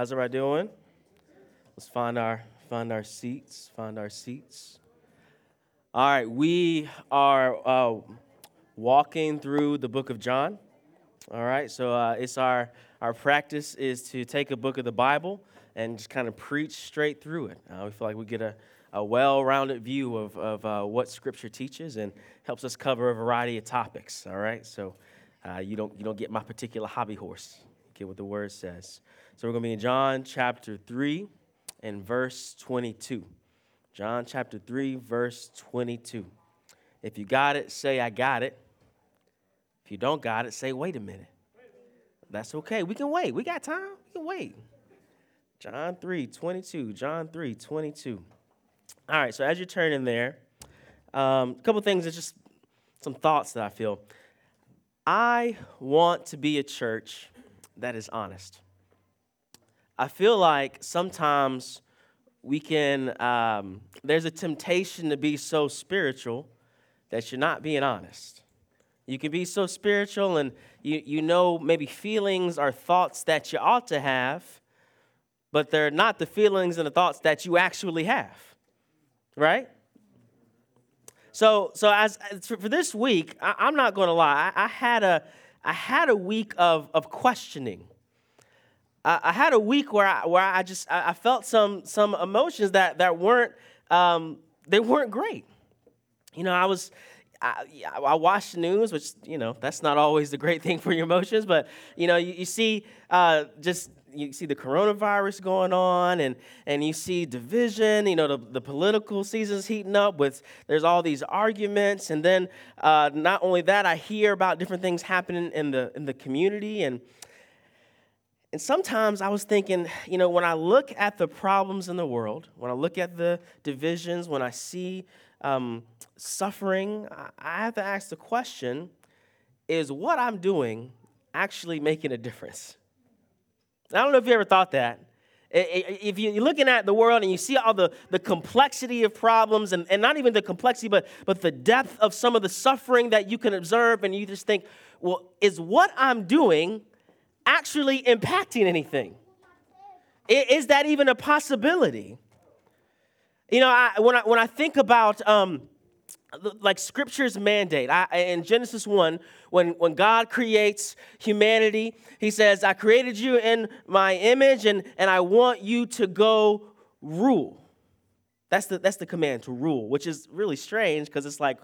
How's everybody doing? Let's find our find our seats. Find our seats. All right, we are uh, walking through the book of John. All right, so uh, it's our our practice is to take a book of the Bible and just kind of preach straight through it. Uh, we feel like we get a, a well-rounded view of, of uh, what Scripture teaches and helps us cover a variety of topics. All right, so uh, you don't you don't get my particular hobby horse. What the Word says. So we're going to be in John chapter three and verse twenty-two. John chapter 3, verse 22. If you got it, say, I got it. If you don't got it, say, wait a minute. That's okay. We can wait. We got time. We can wait. John 3, 22. John 3, 22. All right, so as you're turning there, um, a couple things, it's just some thoughts that I feel. I want to be a church that is honest. I feel like sometimes we can, um, there's a temptation to be so spiritual that you're not being honest. You can be so spiritual and you, you know maybe feelings or thoughts that you ought to have, but they're not the feelings and the thoughts that you actually have, right? So, so as, for this week, I, am not going to lie. I, I, had a, I had a week of, of questioning. I, I had a week where I, where I just I, I felt some some emotions that that weren't um, they weren't great. You know, I was I, I, watch the news, which you know that's not always the great thing for your emotions, but you know you, you see uh, just you see the coronavirus going on, and and you see division. You know the, the political season's heating up with there's all these arguments, and then uh, not only that, I hear about different things happening in the in the community, and and sometimes I was thinking, you know, when I look at the problems in the world, when I look at the divisions, when I see um, suffering, I have to ask the question is what I'm doing actually making a difference? I don't know if you ever thought that. If you're looking at the world and you see all the, the complexity of problems, and, and not even the complexity, but, but the depth of some of the suffering that you can observe, and you just think, well, is what I'm doing actually impacting anything? Is that even a possibility? You know, I, when, I, when I think about um, like scripture's mandate, I, in Genesis 1, when, when God creates humanity, he says, I created you in my image and, and I want you to go rule. That's the, that's the command to rule, which is really strange because it's like,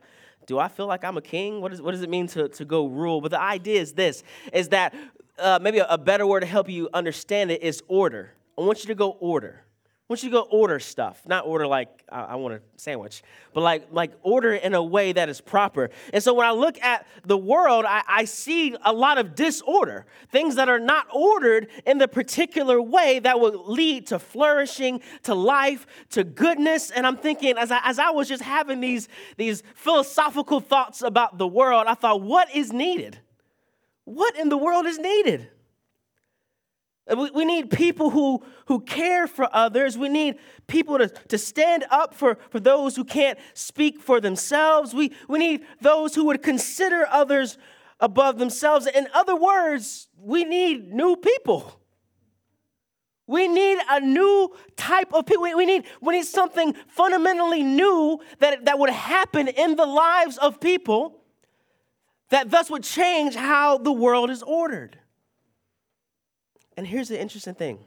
do I feel like I'm a king? What, is, what does it mean to, to go rule? But the idea is this, is that uh, maybe a, a better word to help you understand it is order. I want you to go order. Want you to go order stuff, not order like I, I want a sandwich, but like like order in a way that is proper. And so when I look at the world, I, I see a lot of disorder, things that are not ordered in the particular way that will lead to flourishing, to life, to goodness. And I'm thinking, as I, as I was just having these these philosophical thoughts about the world, I thought, what is needed? What in the world is needed? We, need people who, who care for others. We need people to, to stand up for, for those who can't speak for themselves. We, we need those who would consider others above themselves. In other words, we need new people. We need a new type of people. We need, we need something fundamentally new that, that would happen in the lives of people that thus would change how the world is ordered. And here's the interesting thing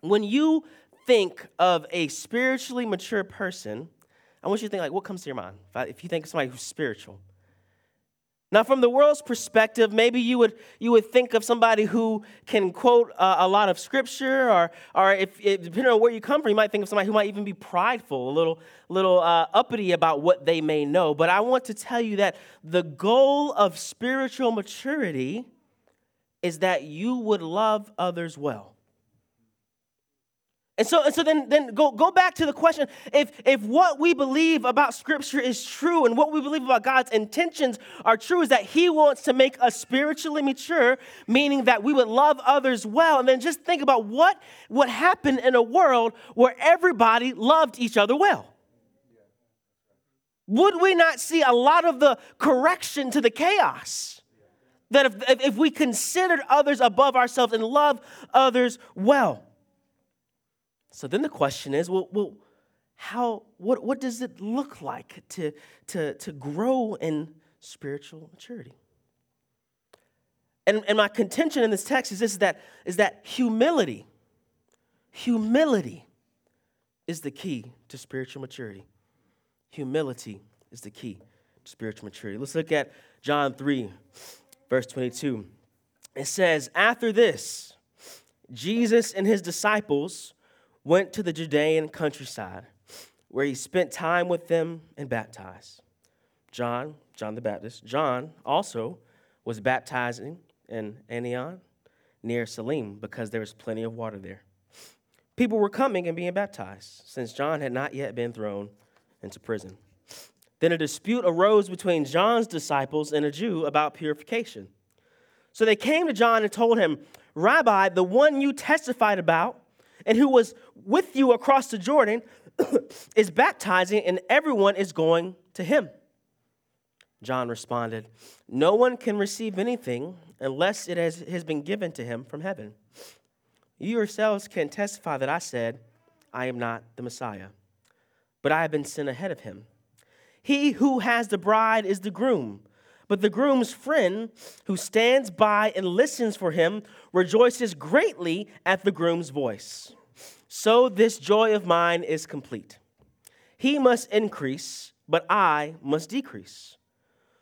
when you think of a spiritually mature person, I want you to think like, what comes to your mind? If you think of somebody who's spiritual, now, from the world's perspective, maybe you would, you would think of somebody who can quote a lot of scripture, or, or if, if, depending on where you come from, you might think of somebody who might even be prideful, a little, little uh, uppity about what they may know. But I want to tell you that the goal of spiritual maturity is that you would love others well. And so, and so then, then go, go back to the question if, if what we believe about Scripture is true and what we believe about God's intentions are true, is that He wants to make us spiritually mature, meaning that we would love others well. And then just think about what would happen in a world where everybody loved each other well. Would we not see a lot of the correction to the chaos? That if, if we considered others above ourselves and love others well. So then the question is well, well how, what, what does it look like to, to, to grow in spiritual maturity? And, and my contention in this text is this is that, is that humility, humility is the key to spiritual maturity. Humility is the key to spiritual maturity. Let's look at John 3, verse 22. It says, After this, Jesus and his disciples went to the Judean countryside where he spent time with them and baptized. John, John the Baptist, John also was baptizing in Aenon near Salim because there was plenty of water there. People were coming and being baptized since John had not yet been thrown into prison. Then a dispute arose between John's disciples and a Jew about purification. So they came to John and told him, Rabbi, the one you testified about and who was with you across the Jordan is baptizing, and everyone is going to him. John responded, No one can receive anything unless it has, has been given to him from heaven. You yourselves can testify that I said, I am not the Messiah, but I have been sent ahead of him. He who has the bride is the groom, but the groom's friend who stands by and listens for him rejoices greatly at the groom's voice. So this joy of mine is complete. He must increase, but I must decrease.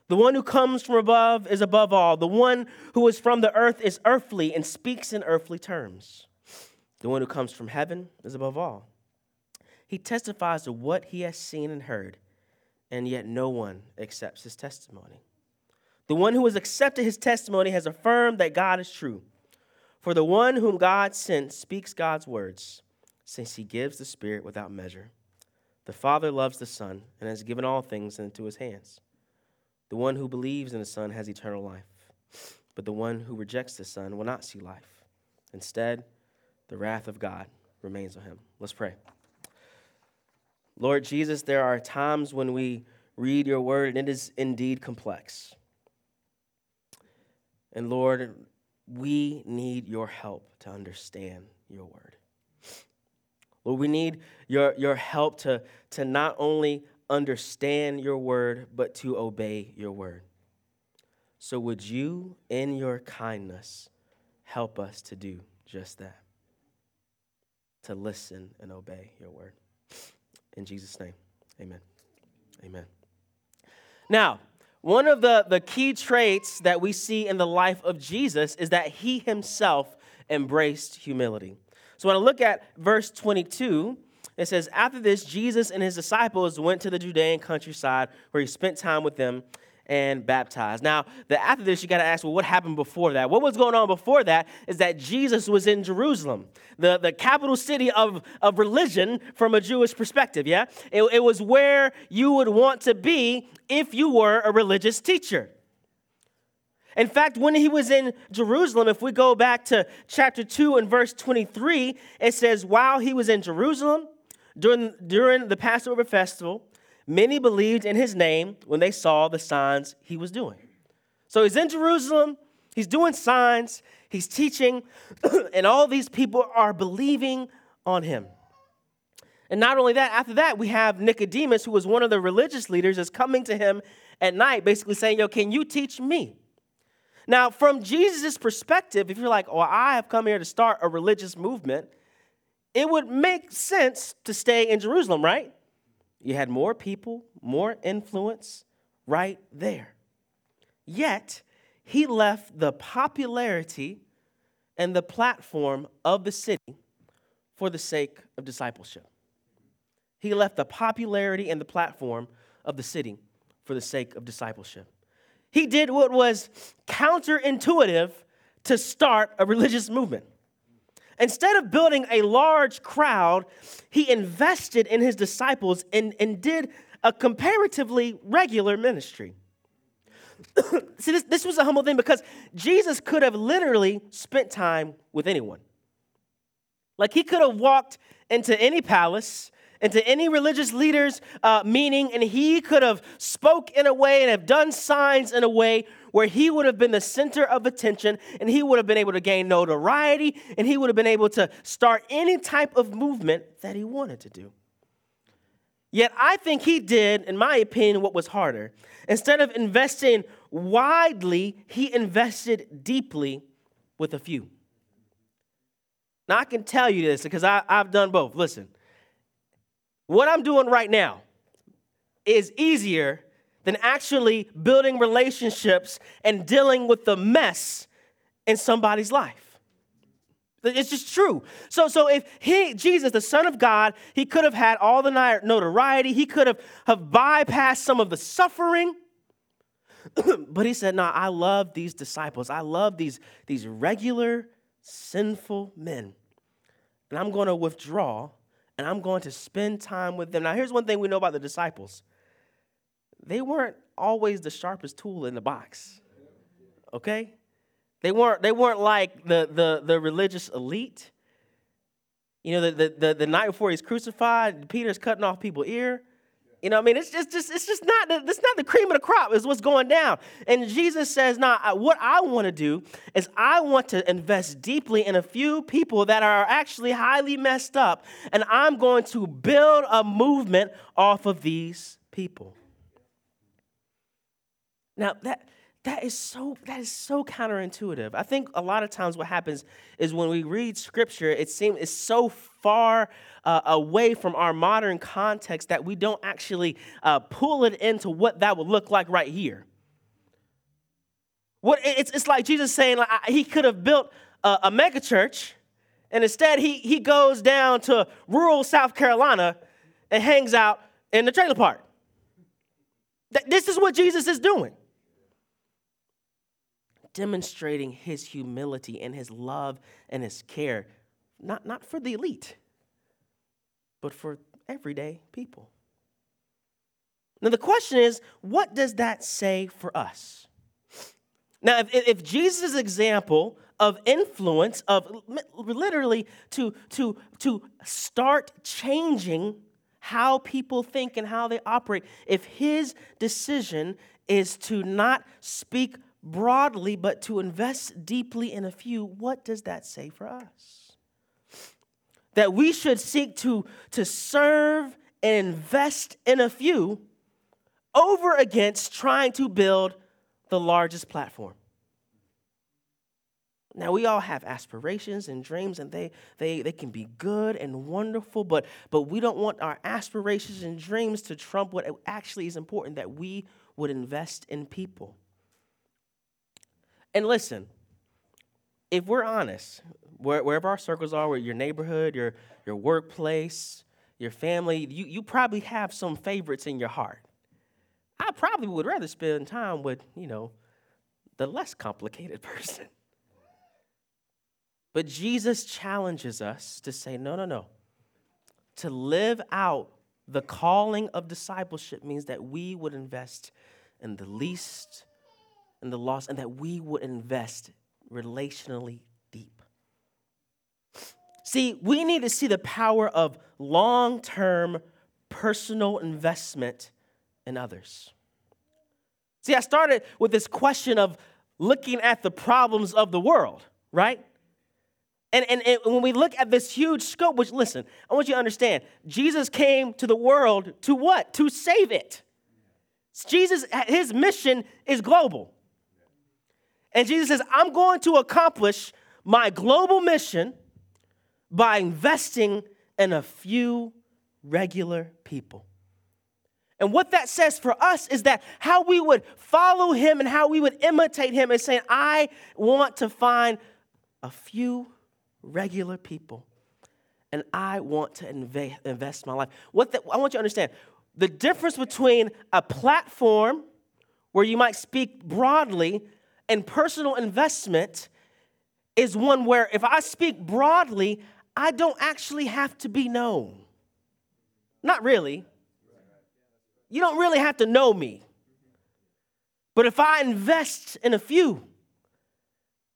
The one who comes from above is above all. The one who is from the earth is earthly and speaks in earthly terms. The one who comes from heaven is above all. He testifies to what he has seen and heard, and yet no one accepts his testimony. The one who has accepted his testimony has affirmed that God is true. For the one whom God sent speaks God's words since he gives the Spirit without measure. The Father loves the Son and has given all things into his hands. The one who believes in the Son has eternal life, but the one who rejects the Son will not see life. Instead, the wrath of God remains on him. Let's pray. Lord Jesus, there are times when we read your word and it is indeed complex. And Lord, we need your help to understand your word. Lord, we need your, your help to, to not only understand your word, but to obey your word. So, would you, in your kindness, help us to do just that? To listen and obey your word. In Jesus' name, amen. Amen. Now, one of the, the key traits that we see in the life of Jesus is that he himself embraced humility. So when I look at verse 22, it says, After this, Jesus and his disciples went to the Judean countryside where he spent time with them and baptized. Now, the, after this, you got to ask, well, what happened before that? What was going on before that is that Jesus was in Jerusalem, the, the capital city of, of religion from a Jewish perspective, yeah? It, it was where you would want to be if you were a religious teacher. In fact, when he was in Jerusalem, if we go back to chapter 2 and verse 23, it says, While he was in Jerusalem during, during the Passover festival, many believed in his name when they saw the signs he was doing. So he's in Jerusalem, he's doing signs, he's teaching, and all these people are believing on him. And not only that, after that, we have Nicodemus, who was one of the religious leaders, is coming to him at night, basically saying, Yo, can you teach me? Now, from Jesus' perspective, if you're like, oh, I have come here to start a religious movement, it would make sense to stay in Jerusalem, right? You had more people, more influence right there. Yet, he left the popularity and the platform of the city for the sake of discipleship. He left the popularity and the platform of the city for the sake of discipleship he did what was counterintuitive to start a religious movement. Instead of building a large crowd, he invested in his disciples and, and did a comparatively regular ministry. See, this, this was a humble thing because Jesus could have literally spent time with anyone. Like he could have walked into any palace into any religious leader's uh, meeting, and he could have spoke in a way and have done signs in a way where he would have been the center of attention and he would have been able to gain notoriety and he would have been able to start any type of movement that he wanted to do. Yet I think he did, in my opinion, what was harder. Instead of investing widely, he invested deeply with a few. Now, I can tell you this because I, have done both. Listen, what I'm doing right now is easier than actually building relationships and dealing with the mess in somebody's life. It's just true. So, so if he, Jesus, the Son of God, he could have had all the notoriety, he could have, have bypassed some of the suffering. but he said, No, I love these disciples. I love these, these regular, sinful men. And I'm going to withdraw and I'm going to spend time with them. Now, here's one thing we know about the disciples they weren't always the sharpest tool in the box. Okay? They weren't, they weren't like the, the, the religious elite. You know, the, the, the, night before he's crucified, Peter's cutting off people's ear. You know, I mean, it's just, just it's just not the, it's not the cream of the crop. Is what's going down. And Jesus says, "Now, nah, what I want to do is I want to invest deeply in a few people that are actually highly messed up, and I'm going to build a movement off of these people." Now that that is so that is so counterintuitive. I think a lot of times what happens is when we read scripture, it seems it's so far uh, away from our modern context that we don't actually uh, pull it into what that would look like right here. What it's, it's like Jesus saying like, he could have built a, a mega church, and instead he he goes down to rural South Carolina and hangs out in the trailer park. This is what Jesus is doing demonstrating his humility and his love and his care, not, not for the elite, but for everyday people. Now, the question is what does that say for us? Now, if, if Jesus' example of influence, of literally to, to, to start changing how people think and how they operate, if his decision is to not speak broadly, but to invest deeply in a few, what does that say for us? That we should seek to, to serve and invest in a few over against trying to build the largest platform. Now, we all have aspirations and dreams, and they, they, they can be good and wonderful, but, but we don't want our aspirations and dreams to trump what actually is important that we would invest in people. And listen, if we're honest, wherever our circles are, your neighborhood, your, your workplace, your family, you, you probably have some favorites in your heart. I probably would rather spend time with, you know, the less complicated person. But Jesus challenges us to say, no, no, no. To live out the calling of discipleship means that we would invest in the least and the lost, and that we would invest relationally deep. See, we need to see the power of long term personal investment in others. See, I started with this question of looking at the problems of the world, right? And, and, and, when we look at this huge scope, which listen, I want you to understand, Jesus came to the world to what? To save it. Jesus, his mission is global. And Jesus says, I'm going to accomplish my global mission by investing in a few regular people. And what that says for us is that how we would follow him and how we would imitate him is saying, I want to find a few regular people and I want to invest my life. What the, I want you to understand the difference between a platform where you might speak broadly and personal investment is one where if I speak broadly, I don't actually have to be known. Not really. You don't really have to know me. But if I invest in a few,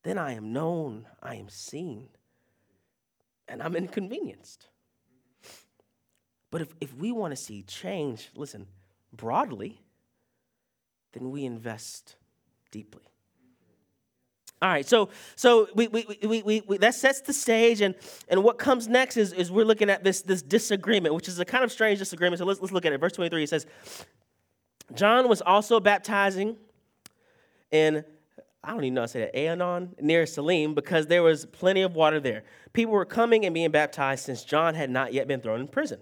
then I am known, I am seen, and I'm inconvenienced. But if, if we want to see change, listen, broadly, then we invest deeply. All right, so so we, we, we, we, we, that sets the stage, and, and what comes next is, is we're looking at this, this disagreement, which is a kind of strange disagreement. So let's, let's look at it. Verse 23, it says, John was also baptizing in, I don't even know how to say that, Aenon, near Salim, because there was plenty of water there. People were coming and being baptized since John had not yet been thrown in prison.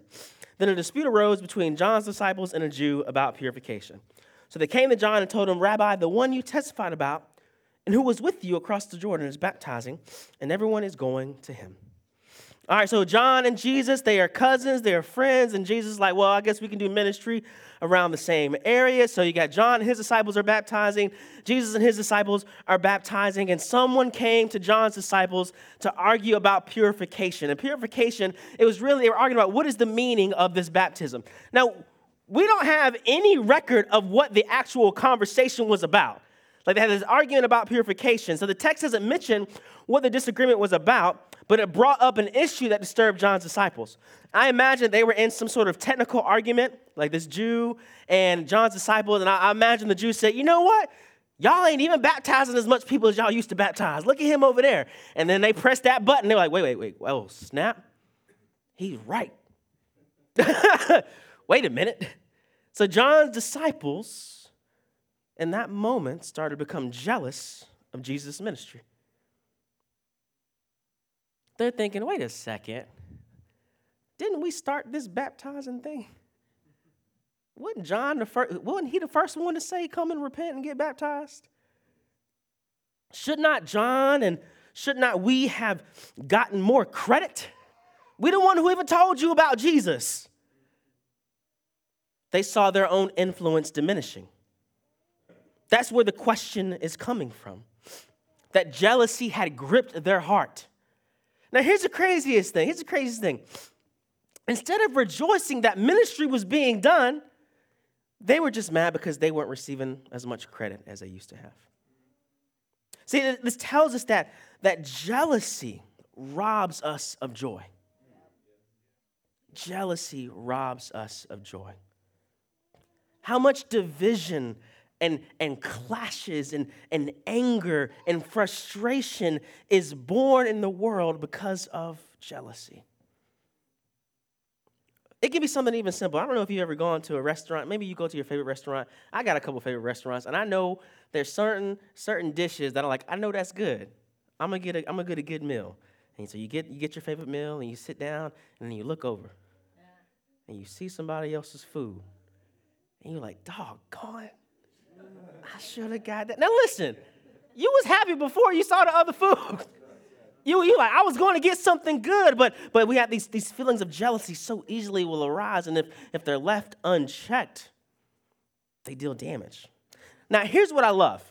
Then a dispute arose between John's disciples and a Jew about purification. So they came to John and told him, Rabbi, the one you testified about, and who was with you across the Jordan is baptizing, and everyone is going to him. All right, so John and Jesus, they are cousins, they are friends, and Jesus is like, well, I guess we can do ministry around the same area. So you got John and his disciples are baptizing, Jesus and his disciples are baptizing, and someone came to John's disciples to argue about purification. And purification, it was really, they were arguing about what is the meaning of this baptism. Now, we don't have any record of what the actual conversation was about. Like they had this argument about purification. So the text doesn't mention what the disagreement was about, but it brought up an issue that disturbed John's disciples. I imagine they were in some sort of technical argument, like this Jew and John's disciples. And I, I imagine the Jew said, You know what? Y'all ain't even baptizing as much people as y'all used to baptize. Look at him over there. And then they press that button. They're like, Wait, wait, wait. Oh, snap. He's right. wait a minute. So John's disciples in that moment started to become jealous of Jesus' ministry. They're thinking, wait a second, didn't we start this baptizing thing? Wasn't John the first, wasn't he the first one to say, come and repent and get baptized? Should not John and should not we have gotten more credit? We the one who even told you about Jesus. They saw their own influence diminishing. That's where the question is coming from. That jealousy had gripped their heart. Now, here's the craziest thing. Here's the craziest thing. Instead of rejoicing that ministry was being done, they were just mad because they weren't receiving as much credit as they used to have. See, this tells us that, that jealousy robs us of joy. Jealousy robs us of joy. How much division and, and clashes and, and anger and frustration is born in the world because of jealousy. It can be something even simple. I don't know if you've ever gone to a restaurant. Maybe you go to your favorite restaurant. I got a couple favorite restaurants, and I know there's certain certain dishes that I'm like, I know that's good. I'm gonna get a I'm gonna get a good meal. And so you get you get your favorite meal, and you sit down, and then you look over, and you see somebody else's food, and you're like, doggone I should have got that. Now listen, you was happy before you saw the other food. You, you like, I was going to get something good, but but we have these, these feelings of jealousy so easily will arise, and if, if they're left unchecked, they deal damage. Now, here's what I love.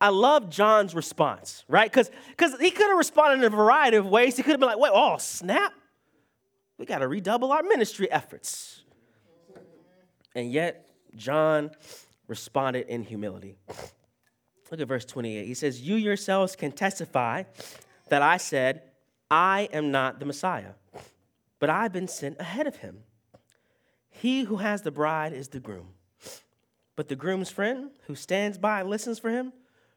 I love John's response, right? Because because he could have responded in a variety of ways. He could have been like, wait, oh, snap. We got to redouble our ministry efforts. And yet, John responded in humility. Look at verse 28. He says, You yourselves can testify that I said, I am not the Messiah, but I've been sent ahead of him. He who has the bride is the groom. But the groom's friend, who stands by and listens for him,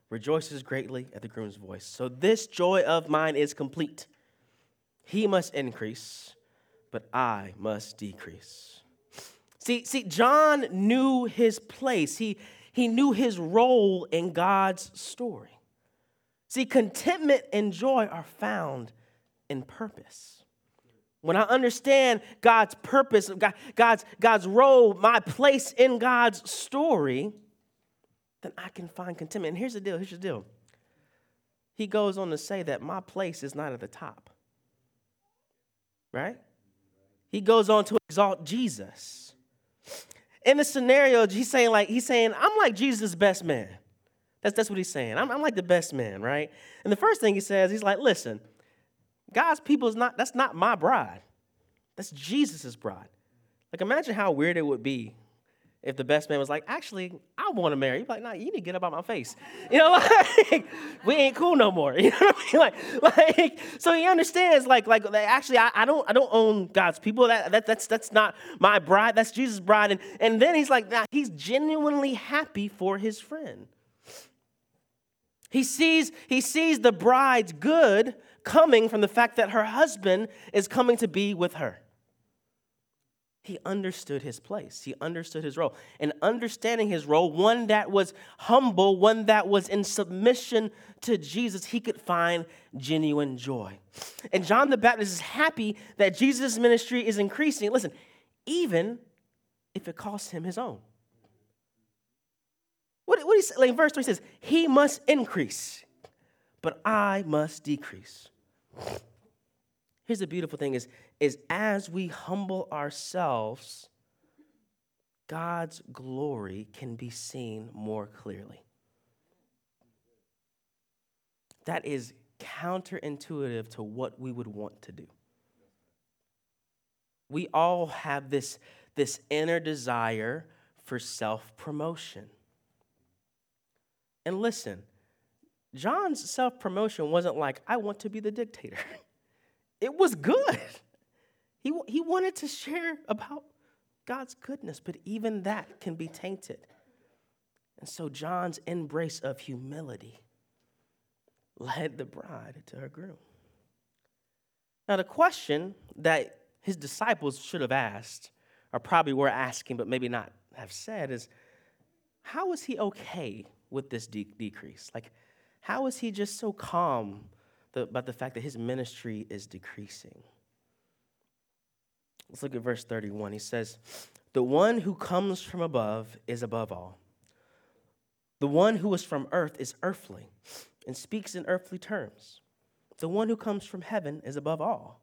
rejoices greatly at the groom's voice. So this joy of mine is complete. He must increase, but I must decrease. See, see, John knew his place. He, he knew his role in God's story. See, contentment and joy are found in purpose. When I understand God's purpose, God's, God's role, my place in God's story, then I can find contentment. And here's the deal here's the deal. He goes on to say that my place is not at the top. Right? He goes on to exalt Jesus in the scenario, he's saying like he's saying I'm like Jesus' best man. That's that's what he's saying. I'm, I'm like the best man, right? And the first thing he says, he's like, listen, God's people is not that's not my bride. That's Jesus' bride. Like imagine how weird it would be if the best man was like, actually, I want to marry. You'd be like, nah, you need to get up out my face. You know, like, we ain't cool no more. You know what I mean? Like, like so he understands, like, like actually, I, I don't I don't own God's people. That, that that's that's not my bride, that's Jesus' bride. And, and then he's like, nah, he's genuinely happy for his friend. He sees, he sees the bride's good coming from the fact that her husband is coming to be with her. He understood his place. He understood his role. And understanding his role, one that was humble, one that was in submission to Jesus, he could find genuine joy. And John the Baptist is happy that Jesus' ministry is increasing. Listen, even if it costs him his own. What, what he like verse 3 says, He must increase, but I must decrease. Here's the beautiful thing is, is as we humble ourselves, God's glory can be seen more clearly. That is counterintuitive to what we would want to do. We all have this, this inner desire for self promotion. And listen, John's self promotion wasn't like, I want to be the dictator. It was good. He, he wanted to share about God's goodness, but even that can be tainted. And so John's embrace of humility led the bride to her groom. Now, the question that his disciples should have asked, or probably were asking, but maybe not have said, is how is he okay with this de- decrease? Like, how is he just so calm the, about the fact that his ministry is decreasing? Let's look at verse 31. He says, The one who comes from above is above all. The one who is from earth is earthly and speaks in earthly terms. The one who comes from heaven is above all.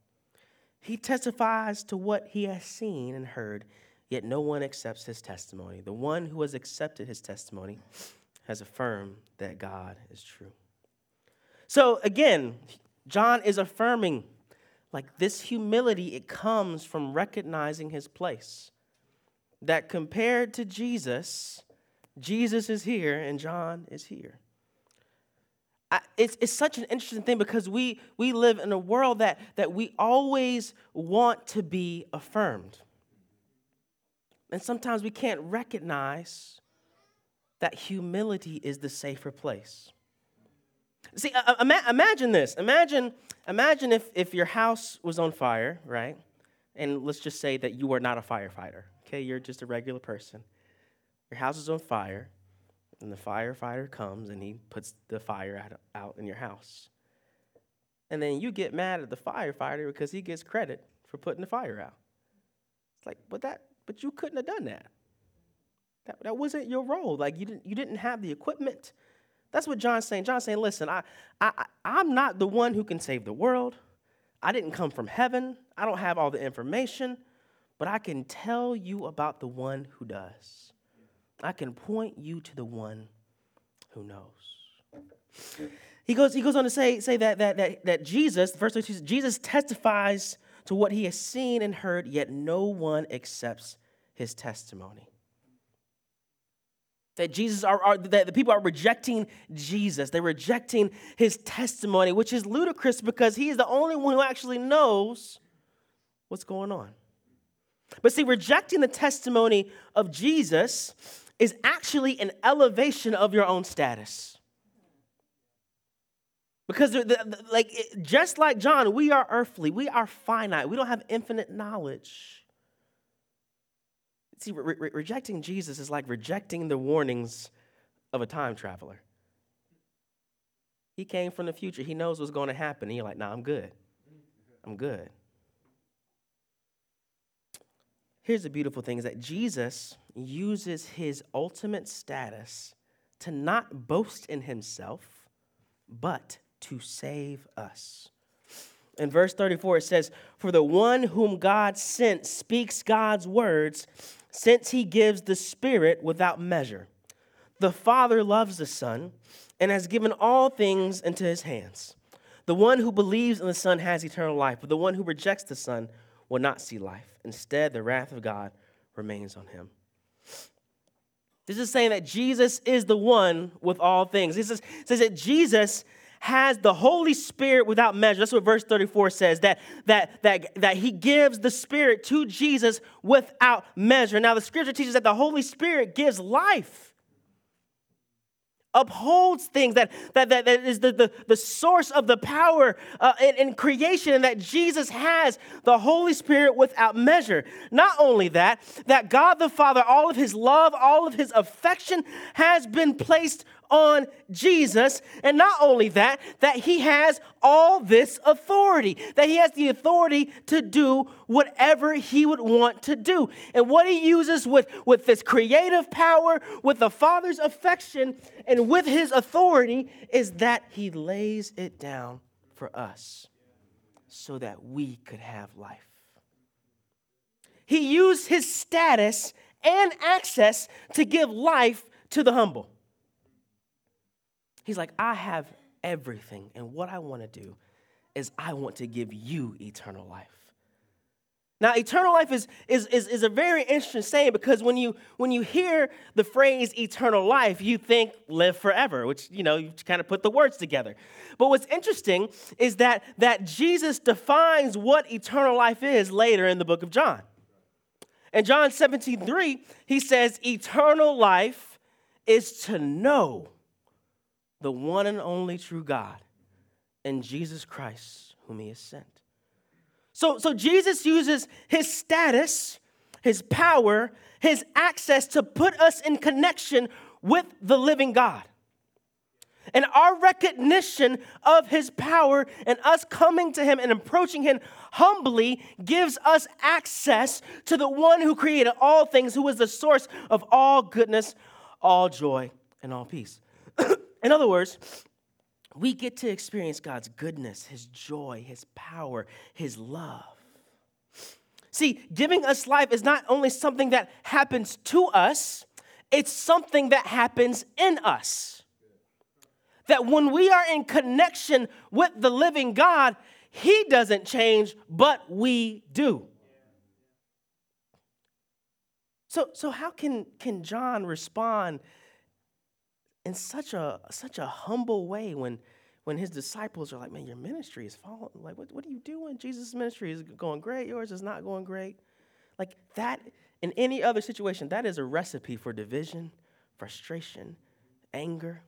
He testifies to what he has seen and heard, yet no one accepts his testimony. The one who has accepted his testimony has affirmed that God is true. So again, John is affirming like this humility, it comes from recognizing his place. That compared to Jesus, Jesus is here and John is here. I, it's, it's such an interesting thing because we, we live in a world that, that we always want to be affirmed. And sometimes we can't recognize that humility is the safer place. See, uh, uh imagine this. Imagine, imagine if, if your house was on fire, right? And let's just say that you are not a firefighter, okay? You're just a regular person. Your house is on fire, and the firefighter comes and he puts the fire out, out in your house. And then you get mad at the firefighter because he gets credit for putting the fire out. It's like, but that, but you couldn't have done that. That, that wasn't your role. Like you didn't, you didn't have the equipment. That's what John's saying. John's saying, listen, I, I, I'm not the one who can save the world. I didn't come from heaven. I don't have all the information, but I can tell you about the one who does. I can point you to the one who knows. He goes, he goes on to say, say that, that, that, that Jesus, verse 32, Jesus testifies to what he has seen and heard, yet no one accepts his testimony. That Jesus are, are, that the people are rejecting Jesus. They're rejecting his testimony, which is ludicrous because he is the only one who actually knows what's going on. But see, rejecting the testimony of Jesus is actually an elevation of your own status. Because, the, the, like, just like John, we are earthly, we are finite, we don't have infinite knowledge. See, re- re- rejecting Jesus is like rejecting the warnings of a time traveler. He came from the future. He knows what's going to happen. And you're like, nah, I'm good. I'm good. Here's the beautiful thing is that Jesus uses his ultimate status to not boast in himself, but to save us. In verse 34, it says, For the one whom God sent speaks God's words since he gives the Spirit without measure. The Father loves the Son and has given all things into his hands. The one who believes in the Son has eternal life, but the one who rejects the Son will not see life. Instead, the wrath of God remains on him. This is saying that Jesus is the one with all things. This is, says that Jesus has the Holy Spirit without measure. That's what verse 34 says, that, that, that, that he gives the Spirit to Jesus without measure. Now, the scripture teaches that the Holy Spirit gives life. upholds things, that, that, that, that is the, the, the source of the power uh, in, in creation, and that Jesus has the Holy Spirit without measure. Not only that, that God the Father, all of his love, all of his affection has been placed on Jesus. And not only that, that he has all this authority, that he has the authority to do whatever he would want to do. And what he uses with, with this creative power, with the Father's affection, and with his authority is that he lays it down for us so that we could have life. He used his status and access to give life to the humble. He's like, I have everything, and what I want to do is I want to give you eternal life. Now, eternal life is, is, is, is, a very interesting saying because when you, when you hear the phrase eternal life, you think live forever, which, you know, you kind of put the words together. But what's interesting is that, that Jesus defines what eternal life is later in the book of John. In John 17, 3, he says, Eternal life is to know the one and only true God and Jesus Christ, whom he has sent. So, so Jesus uses his status, his power, his access to put us in connection with the living God. And our recognition of his power and us coming to him and approaching him humbly gives us access to the one who created all things, who is the source of all goodness, all joy, and all peace. In other words, we get to experience God's goodness, His joy, His power, His love. See, giving us life is not only something that happens to us, it's something that happens in us. That when we are in connection with the living God, He doesn't change, but we do. So, so how can, can John respond in such a such a humble way when when his disciples are like, man, your ministry is falling. Like, what, what are you doing? Jesus' ministry is going great. Yours is not going great. Like that, in any other situation, that is a recipe for division, frustration, anger,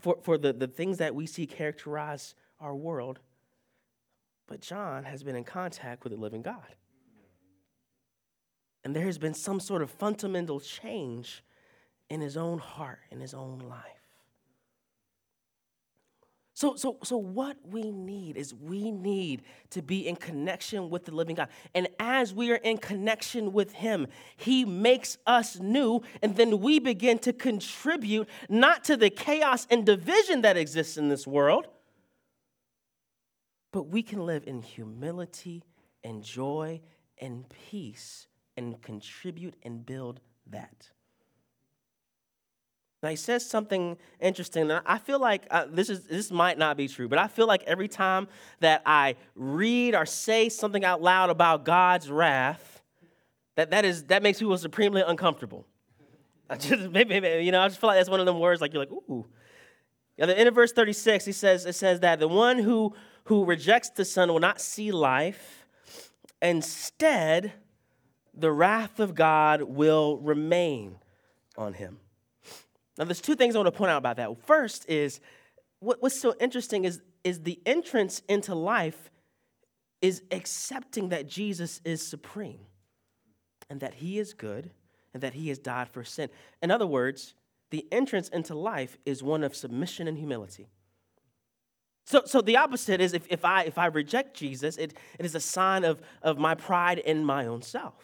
for, for the, the things that we see characterize our world. But John has been in contact with the living God. And there has been some sort of fundamental change in his own heart, in his own life. So, so, so what we need is we need to be in connection with the living God. And as we are in connection with Him, He makes us new, and then we begin to contribute not to the chaos and division that exists in this world, but we can live in humility and joy and peace and contribute and build that. Now he says something interesting, and I feel like uh, this is this might not be true, but I feel like every time that I read or say something out loud about God's wrath, that that is that makes people supremely uncomfortable. I just maybe, maybe you know I just feel like that's one of them words like you're like ooh. Yeah, the end of verse 36, he says it says that the one who who rejects the Son will not see life. Instead, the wrath of God will remain on him. Now, there's two things I want to point out about that. First is what, what's so interesting is, is the entrance into life is accepting that Jesus is supreme and that he is good and that he has died for sin. In other words, the entrance into life is one of submission and humility. So, so the opposite is if, if, I, if I reject Jesus, it, it is a sign of, of my pride in my own self.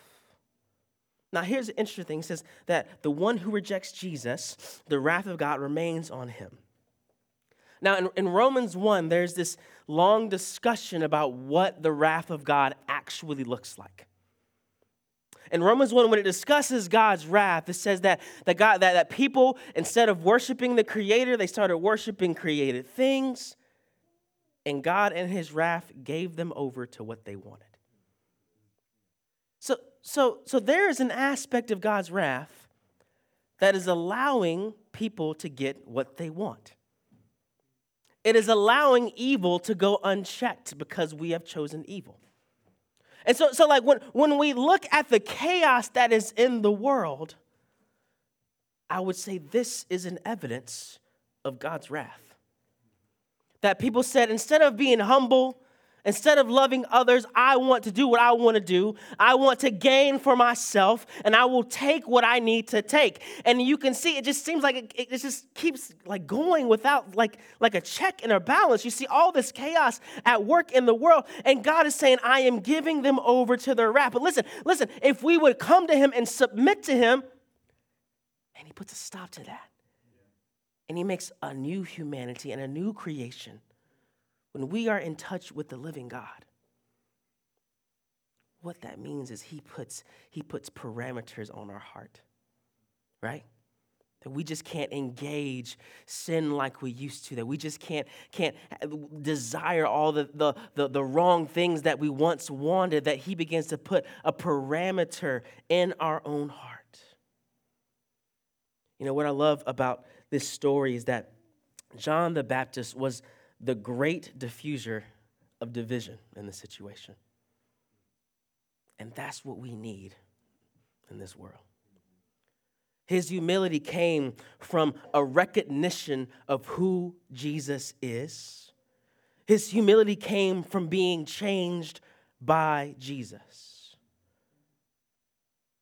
Now, here's the interesting thing. It says that the one who rejects Jesus, the wrath of God remains on him. Now, in, in, Romans 1, there's this long discussion about what the wrath of God actually looks like. In Romans 1, when it discusses God's wrath, it says that, that, God, that, that people, instead of worshiping the Creator, they started worshiping created things, and God, in His wrath, gave them over to what they wanted. So, so, so there is an aspect of God's wrath that is allowing people to get what they want. It is allowing evil to go unchecked because we have chosen evil. And so, so like when, when we look at the chaos that is in the world, I would say this is an evidence of God's wrath. That people said, instead of being humble, Instead of loving others, I want to do what I want to do. I want to gain for myself, and I will take what I need to take. And you can see it just seems like it, it just keeps like going without like, like a check and a balance. You see all this chaos at work in the world, and God is saying, I am giving them over to their wrath. But listen, listen, if we would come to Him and submit to Him, and He puts a stop to that. And He makes a new humanity and a new creation when we are in touch with the living God, what that means is he puts, he puts parameters on our heart, right? That we just can't engage sin like we used to, that we just can't, can't desire all the, the, the, the wrong things that we once wanted, that he begins to put a parameter in our own heart. You know, what I love about this story is that John the Baptist was the great diffuser of division in the situation. And that's what we need in this world. His humility came from a recognition of who Jesus is. His humility came from being changed by Jesus.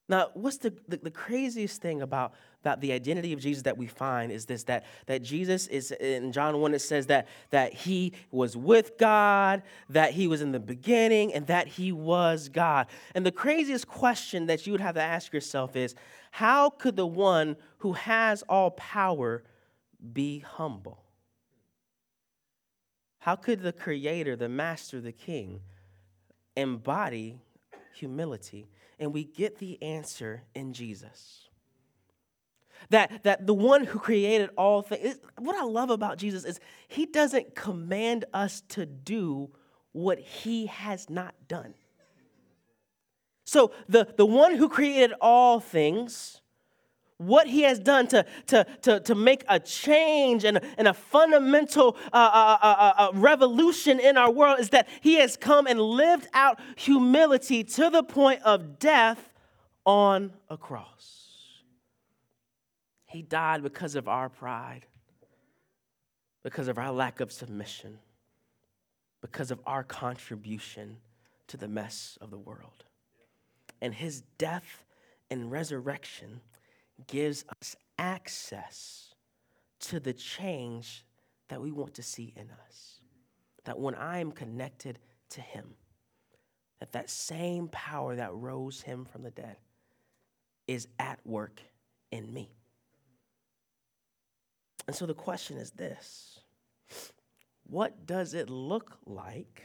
Now, what's the, the, the, craziest thing about, about the identity of Jesus that we find is this that, that Jesus is, in John 1, it says that, that he was with God, that he was in the beginning, and that he was God. And the craziest question that you would have to ask yourself is how could the one who has all power be humble? How could the creator, the master, the king embody humility? and we get the answer in Jesus. That, that the one who created all things, what I love about Jesus is he doesn't command us to do what he has not done. So the, the one who created all things, what he has done to, to, to, to make a change and, and a fundamental uh, uh, uh, uh, revolution in our world is that he has come and lived out humility to the point of death on a cross. He died because of our pride, because of our lack of submission, because of our contribution to the mess of the world. And his death and resurrection gives us access to the change that we want to see in us. That when I am connected to Him, that that same power that rose Him from the dead is at work in me. And so the question is this What does it look like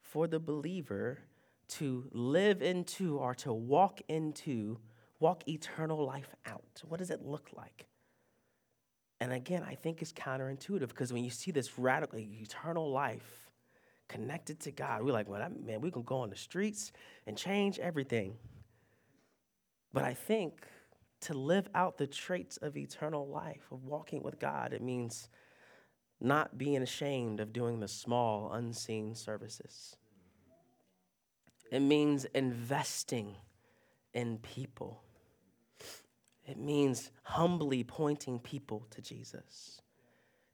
for the believer to live into or to walk into? walk eternal life out? What does it look like? And again, I think it's counterintuitive because when you see this radical eternal life connected to God, we're like, well, man, we can go on the streets and change everything. But I think to live out the traits of eternal life, of walking with God, it means not being ashamed of doing the small, unseen services. It means investing in people. It means humbly pointing people to Jesus.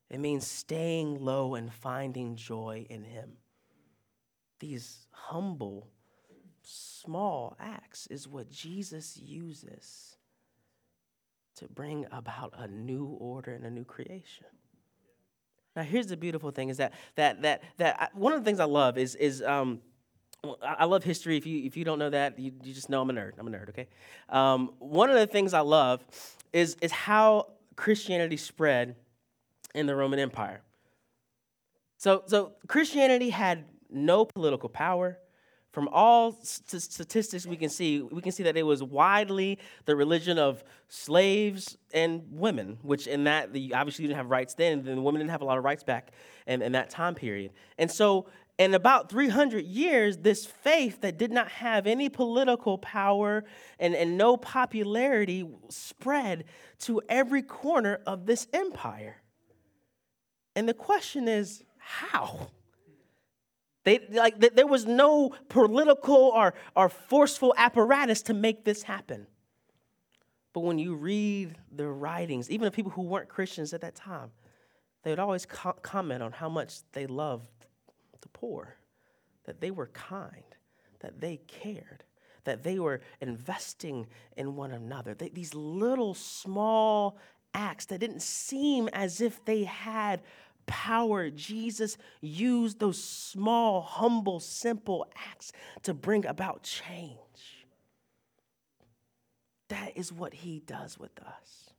It means staying low and finding joy in Him. These humble, small acts is what Jesus uses to bring about a new order and a new creation. Now, here's the beautiful thing: is that that that that I, one of the things I love is is um, I love history. If you if you don't know that, you, you just know I'm a nerd. I'm a nerd. Okay. Um, one of the things I love is is how Christianity spread in the Roman Empire. So so Christianity had no political power. From all st- statistics we can see, we can see that it was widely the religion of slaves and women, which in that the, obviously you didn't have rights then, and the women didn't have a lot of rights back in, in that time period. And so in about 300 years, this faith that did not have any political power and, and no popularity spread to every corner of this empire. And the question is, how? They, like, there was no political or, or forceful apparatus to make this happen. But when you read the writings, even of people who weren't Christians at that time, they would always co- comment on how much they loved the poor, that they were kind, that they cared, that they were investing in one another. They, these little small acts that didn't seem as if they had power. Jesus used those small, humble, simple acts to bring about change. That is what he does with us.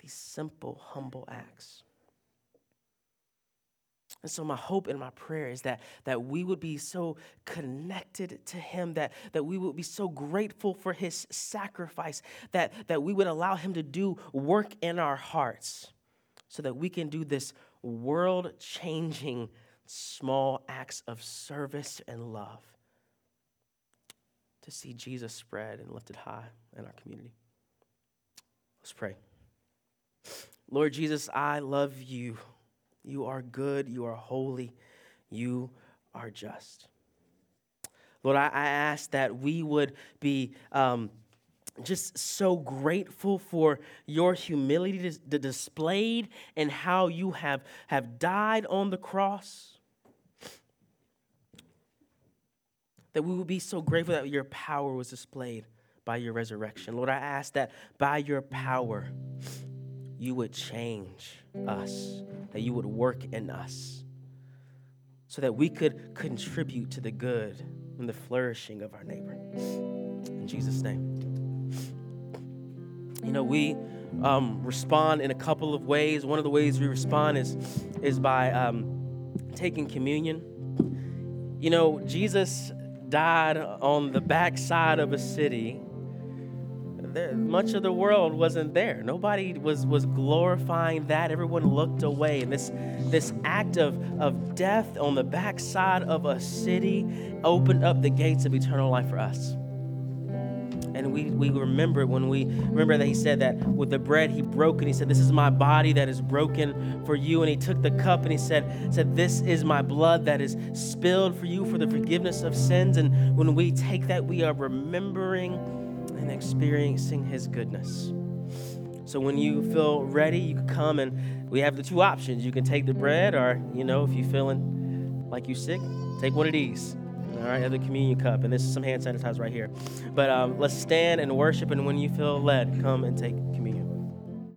These simple, humble acts. And so my hope and my prayer is that, that we would be so connected to him, that, that we would be so grateful for his sacrifice, that, that we would allow him to do work in our hearts so that we can do this world changing small acts of service and love to see Jesus spread and lifted high in our community. Let's pray. Lord Jesus, I love you. You are good, you are holy, you are just. Lord, I, I ask that we would be um, just so grateful for your humility dis- displayed and how you have, have died on the cross. That we would be so grateful that your power was displayed by your resurrection. Lord, I ask that by your power, you would change us, that you would work in us, so that we could contribute to the good and the flourishing of our neighbor. In Jesus' name. You know, we um, respond in a couple of ways. One of the ways we respond is, is by um, taking communion. You know, Jesus died on the backside of a city there, much of the world wasn't there. Nobody was, was glorifying that. Everyone looked away. And this, this act of, of death on the backside of a city opened up the gates of eternal life for us. And we, we remember when we remember that he said that with the bread he broke and he said, This is my body that is broken for you. And he took the cup and he said, said, This is my blood that is spilled for you for the forgiveness of sins. And when we take that, we are remembering and experiencing His goodness. So when you feel ready, you can come and we have the two options. You can take the bread, or, you know, if you're feeling like you're sick, take one of these. All right, have the communion cup, and this is some hand sanitizer right here. But um, let's stand and worship, and when you feel led, come and take